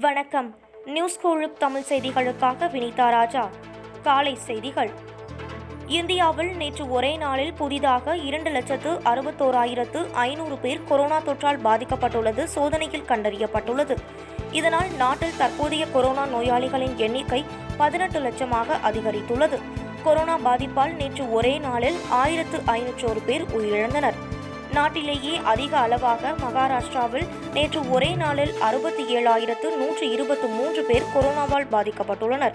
வணக்கம். நியூஸ் குழுக் தமிழ் செய்திகளுக்காக வினிதா ராஜா. காலை செய்திகள். இந்தியாவில் நேற்று ஒரே நாளில் புதிதாக இரண்டு லட்சத்து அறுபத்தோராயிரத்து ஐநூறு பேர் கொரோனா தொற்றால் பாதிக்கப்பட்டுள்ளது சோதனையில் கண்டறியப்பட்டுள்ளது. இதனால் நாட்டில் தற்போதைய கொரோனா நோயாளிகளின் எண்ணிக்கை பதினெட்டு லட்சமாக அதிகரித்துள்ளது. கொரோனா பாதிப்பால் நேற்று ஒரே நாளில் ஆயிரத்து ஐநூற்றோரு பேர் உயிரிழந்தனர். நாட்டிலேயே அதிக அளவாக மகாராஷ்டிராவில் நேற்று ஒரே நாளில் அறுபத்தி ஏழாயிரத்து நூற்று இருபத்து மூன்று பேர் கொரோனாவால் பாதிக்கப்பட்டுள்ளனர்.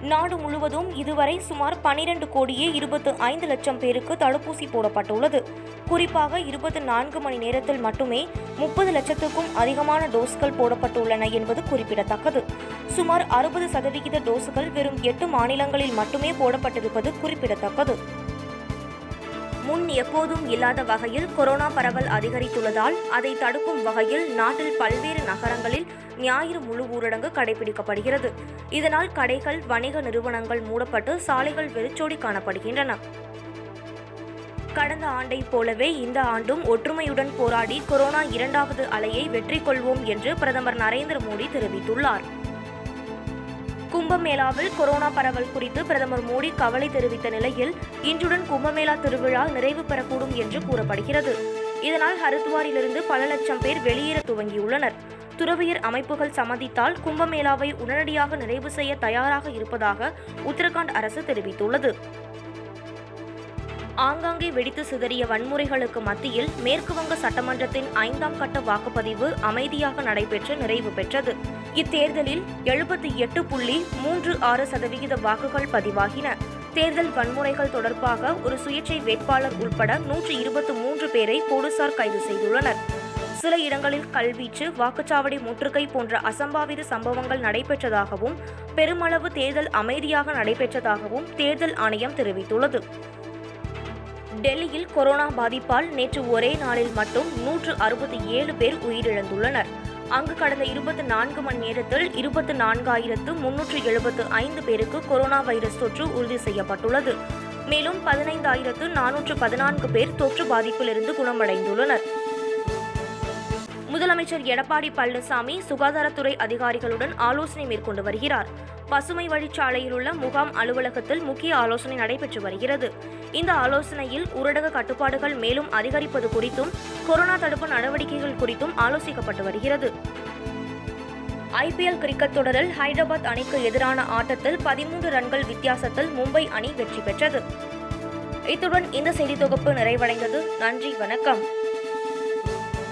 நாடு முழுவதும் இதுவரை சுமார் பனிரெண்டு கோடியே இருபத்து ஐந்து லட்சம் பேருக்கு தடுப்பூசி போடப்பட்டுள்ளது. குறிப்பாக இருபத்தி நான்கு மணி நேரத்தில் மட்டுமே முப்பது லட்சத்துக்கும் அதிகமான டோஸ்கள் போடப்பட்டுள்ளன என்பது குறிப்பிடத்தக்கது. சுமார் அறுபது சதவிகித டோஸ்கள் வெறும் எட்டு மாநிலங்களில் மட்டுமே போடப்பட்டிருப்பது குறிப்பிடத்தக்கது. முன் எப்போதும் இல்லாத வகையில் கொரோனா பரவல் அதிகரித்துள்ளதால் அதை தடுக்கும் வகையில் நாட்டில் பல்வேறு நகரங்களில் ஞாயிறு முழு ஊரடங்கு கடைபிடிக்கப்படுகிறது. இதனால் கடைகள் வணிக நிறுவனங்கள் மூடப்பட்டு சாலைகள் வெறிச்சோடி காணப்படுகின்றன. கடந்த ஆண்டைப் போலவே இந்த ஆண்டும் ஒற்றுமையுடன் போராடி கொரோனா இரண்டாவது அலையை வெற்றி கொள்வோம் என்று பிரதமர் நரேந்திர மோடி தெரிவித்துள்ளார். கும்பமேளாவில் கொரோனா பரவல் குறித்து பிரதமர் மோடி கவலை தெரிவித்த நிலையில் இன்றுடன் கும்பமேளா திருவிழா நிறைவு பெறக்கூடும் என்று கூறப்படுகிறது. இதனால் ஹரித்வாரிலிருந்து பல லட்சம் பேர் வெளியேற துவங்கியுள்ளனர். துறவியர் அமைப்புகள் சம்மதித்தால் கும்பமேளாவை உடனடியாக நிறைவு செய்ய தயாராக இருப்பதாக உத்தரகாண்ட் அரசு தெரிவித்துள்ளது. ஆங்காங்கே வெடித்து சிதறிய வன்முறைகளுக்கு மத்தியில் மேற்குவங்க சட்டமன்றத்தின் ஐந்தாம் கட்ட வாக்குப்பதிவு அமைதியாக நடைபெற்று நிறைவு பெற்றது. இத்தேர்தலில் எழுபத்தி எட்டு புள்ளி மூன்று ஆறு சதவிகித வாக்குகள் பதிவாகின. தேர்தல் வன்முறைகள் தொடர்பாக ஒரு சுயேட்சை வேட்பாளர் உட்பட நூற்றி இருபத்தி மூன்று பேரை போலீசார் கைது செய்துள்ளனர். சில இடங்களில் கல்வீச்சு வாக்குச்சாவடி முற்றுகை போன்ற அசம்பாவித சம்பவங்கள் நடைபெற்றதாகவும் பெருமளவு தேர்தல் அமைதியாக நடைபெற்றதாகவும் தேர்தல் ஆணையம் தெரிவித்துள்ளது. டெல்லியில் கொரோனா பாதிப்பால் நேற்று ஒரே நாளில் மட்டும் நூற்று அறுபத்தி ஏழு பேர் உயிரிழந்துள்ளனர். அங்கு கடந்த இருபத்தி நான்கு மணி நேரத்தில் இருபத்தி நான்காயிரத்து முன்னூற்று எழுபத்து ஐந்து பேருக்கு கொரோனா வைரஸ் தொற்று உறுதி செய்யப்பட்டுள்ளது. மேலும் பதினைந்தாயிரத்து நானூற்று பதினான்கு பேர் தொற்று பாதிப்பிலிருந்து குணமடைந்துள்ளனர். முதலமைச்சர் எடப்பாடி பழனிசாமி சுகாதாரத்துறை அதிகாரிகளுடன் ஆலோசனை மேற்கொண்டு வருகிறார். பசுமை வழிச்சாலையில் உள்ள முகாம் அலுவலகத்தில் முக்கிய ஆலோசனை நடைபெற்று வருகிறது. இந்த ஆலோசனையில் ஊரடங்கு கட்டுப்பாடுகள் மேலும் அதிகரிப்பது குறித்தும் கொரோனா தடுப்பு நடவடிக்கைகள் குறித்தும் ஆலோசிக்கப்பட்டு வருகிறது. ஐபிஎல் கிரிக்கெட் தொடரில் ஹைதராபாத் அணிக்கு எதிரான ஆட்டத்தில் பதிமூன்று ரன்கள் வித்தியாசத்தில் மும்பை அணி வெற்றி பெற்றது. இத்துடன் இந்த செய்தி தொகுப்பு நிறைவடைந்தது. நன்றி வணக்கம்.